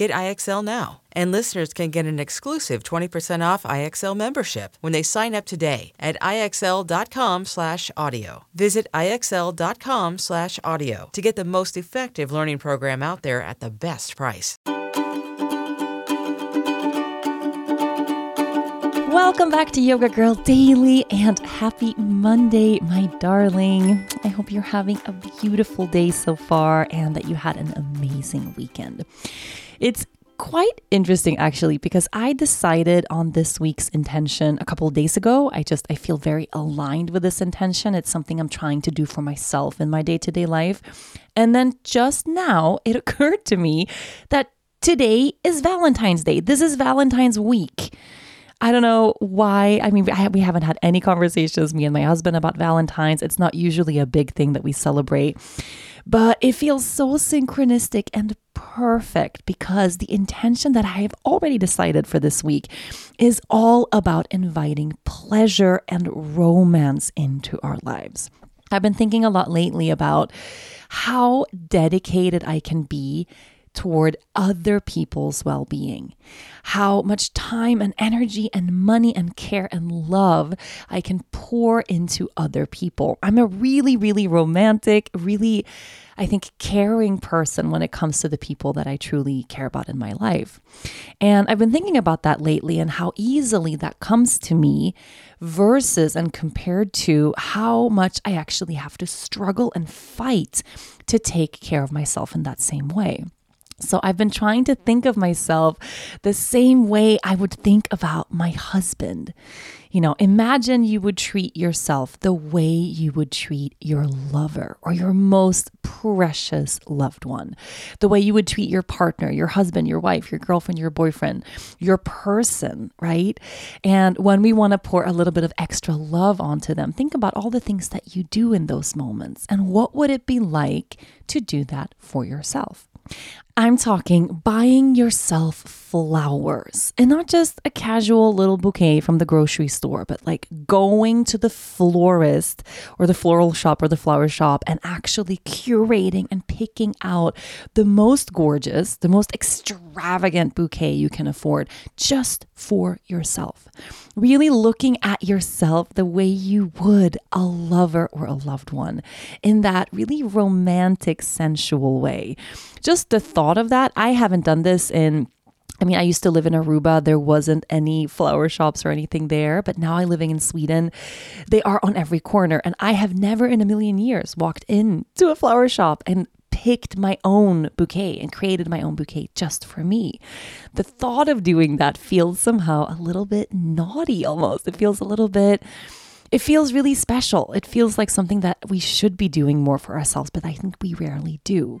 Get IXL now. And listeners can get an exclusive 20% off IXL membership when they sign up today at IXL.com/audio. Visit IXL.com/audio to get the most effective learning program out there at the best price. Welcome back to Yoga Girl Daily and happy Monday, my darling. I hope you're having a beautiful day so far and that you had an amazing weekend. It's quite interesting actually because I decided on this week's intention a couple days ago. I just I feel very aligned with this intention. It's something I'm trying to do for myself in my day-to-day life. And then just now it occurred to me that today is Valentine's Day. This is Valentine's week. I don't know why. I mean, we haven't had any conversations, me and my husband, about Valentine's. It's not usually a big thing that we celebrate, but it feels so synchronistic and perfect because the intention that I have already decided for this week is all about inviting pleasure and romance into our lives. I've been thinking a lot lately about how dedicated I can be toward other people's well being. How much time and energy and money and care and love I can pour into other people. I'm a really, really romantic, really, I think, caring person when it comes to the people that I truly care about in my life. And I've been thinking about that lately and how easily that comes to me versus and compared to how much I actually have to struggle and fight to take care of myself in that same way. So I've been trying to think of myself the same way I would think about my husband. You know, imagine you would treat yourself the way you would treat your lover or your most precious loved one, the way you would treat your partner, your husband, your wife, your girlfriend, your boyfriend, your person, right? And when we want to pour a little bit of extra love onto them, think about all the things that you do in those moments and what would it be like to do that for yourself? I'm talking buying yourself flowers and not just a casual little bouquet from the grocery store, but like going to the florist or the floral shop or the flower shop and actually curating and picking out the most gorgeous, the most extravagant bouquet you can afford just for yourself. Really looking at yourself the way you would a lover or a loved one in that really romantic, sensual way. Just the thought of that, I haven't done this in I mean, I used to live in Aruba. There wasn't any flower shops or anything there, but now I'm living in Sweden. They are on every corner. And I have never in a million years walked into a flower shop and picked my own bouquet and created my own bouquet just for me. The thought of doing that feels somehow a little bit naughty almost. It feels a little bit it feels really special. It feels like something that we should be doing more for ourselves, but I think we rarely do.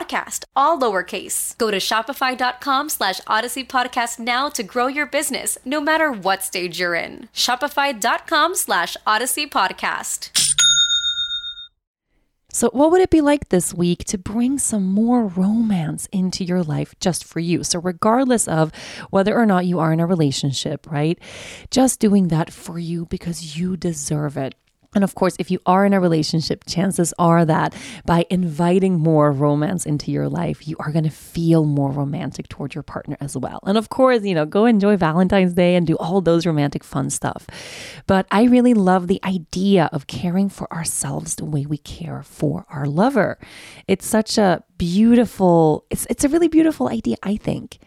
podcast, all lowercase. Go to shopify.com slash odyssey podcast now to grow your business, no matter what stage you're in. Shopify.com slash odyssey podcast. So, what would it be like this week to bring some more romance into your life just for you? So, regardless of whether or not you are in a relationship, right? Just doing that for you because you deserve it. And of course, if you are in a relationship, chances are that by inviting more romance into your life, you are going to feel more romantic toward your partner as well. And of course, you know, go enjoy Valentine's Day and do all those romantic fun stuff. But I really love the idea of caring for ourselves the way we care for our lover. It's such a beautiful, it's, it's a really beautiful idea, I think.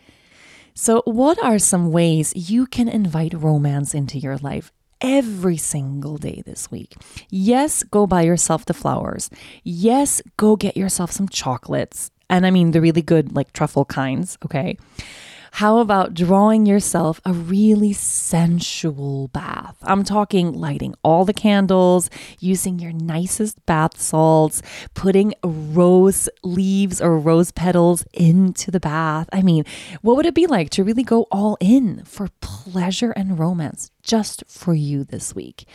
So, what are some ways you can invite romance into your life? Every single day this week. Yes, go buy yourself the flowers. Yes, go get yourself some chocolates. And I mean the really good, like truffle kinds, okay? How about drawing yourself a really sensual bath? I'm talking lighting all the candles, using your nicest bath salts, putting rose leaves or rose petals into the bath. I mean, what would it be like to really go all in for pleasure and romance just for you this week?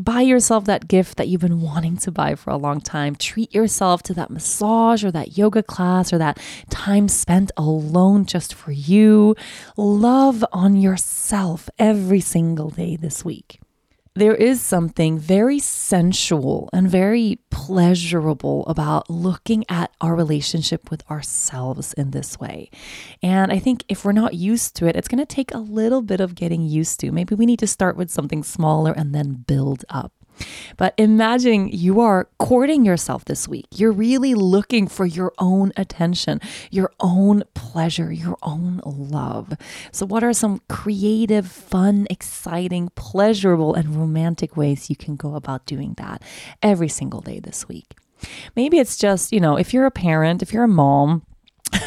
buy yourself that gift that you've been wanting to buy for a long time. Treat yourself to that massage or that yoga class or that time spent alone just for you. Love on yourself every single day this week there is something very sensual and very pleasurable about looking at our relationship with ourselves in this way. And I think if we're not used to it, it's going to take a little bit of getting used to. Maybe we need to start with something smaller and then build up. But imagine you are courting yourself this week. You're really looking for your own attention, your own pleasure, your own love. So, what are some creative, fun, exciting, pleasurable, and romantic ways you can go about doing that every single day this week? Maybe it's just, you know, if you're a parent, if you're a mom,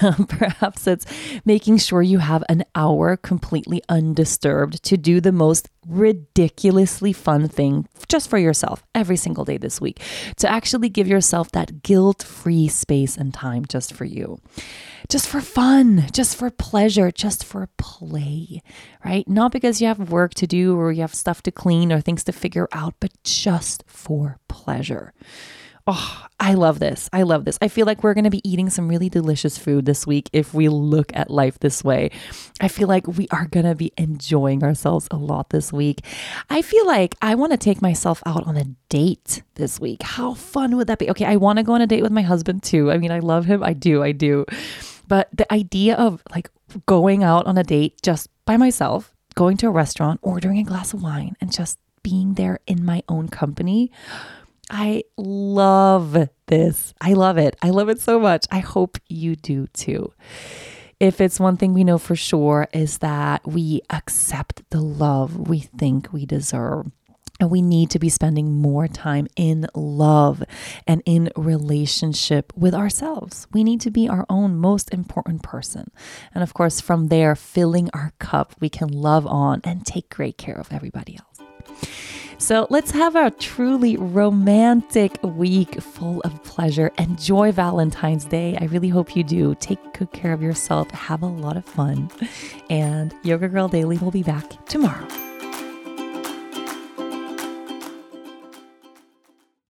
Perhaps it's making sure you have an hour completely undisturbed to do the most ridiculously fun thing just for yourself every single day this week. To actually give yourself that guilt free space and time just for you. Just for fun, just for pleasure, just for play, right? Not because you have work to do or you have stuff to clean or things to figure out, but just for pleasure. Oh, I love this. I love this. I feel like we're going to be eating some really delicious food this week if we look at life this way. I feel like we are going to be enjoying ourselves a lot this week. I feel like I want to take myself out on a date this week. How fun would that be? Okay, I want to go on a date with my husband too. I mean, I love him. I do. I do. But the idea of like going out on a date just by myself, going to a restaurant, ordering a glass of wine, and just being there in my own company I love this. I love it. I love it so much. I hope you do too. If it's one thing we know for sure is that we accept the love we think we deserve. And we need to be spending more time in love and in relationship with ourselves. We need to be our own most important person. And of course, from there, filling our cup, we can love on and take great care of everybody else. So let's have a truly romantic week full of pleasure. Enjoy Valentine's Day. I really hope you do. Take good care of yourself, have a lot of fun. And Yoga Girl Daily will be back tomorrow.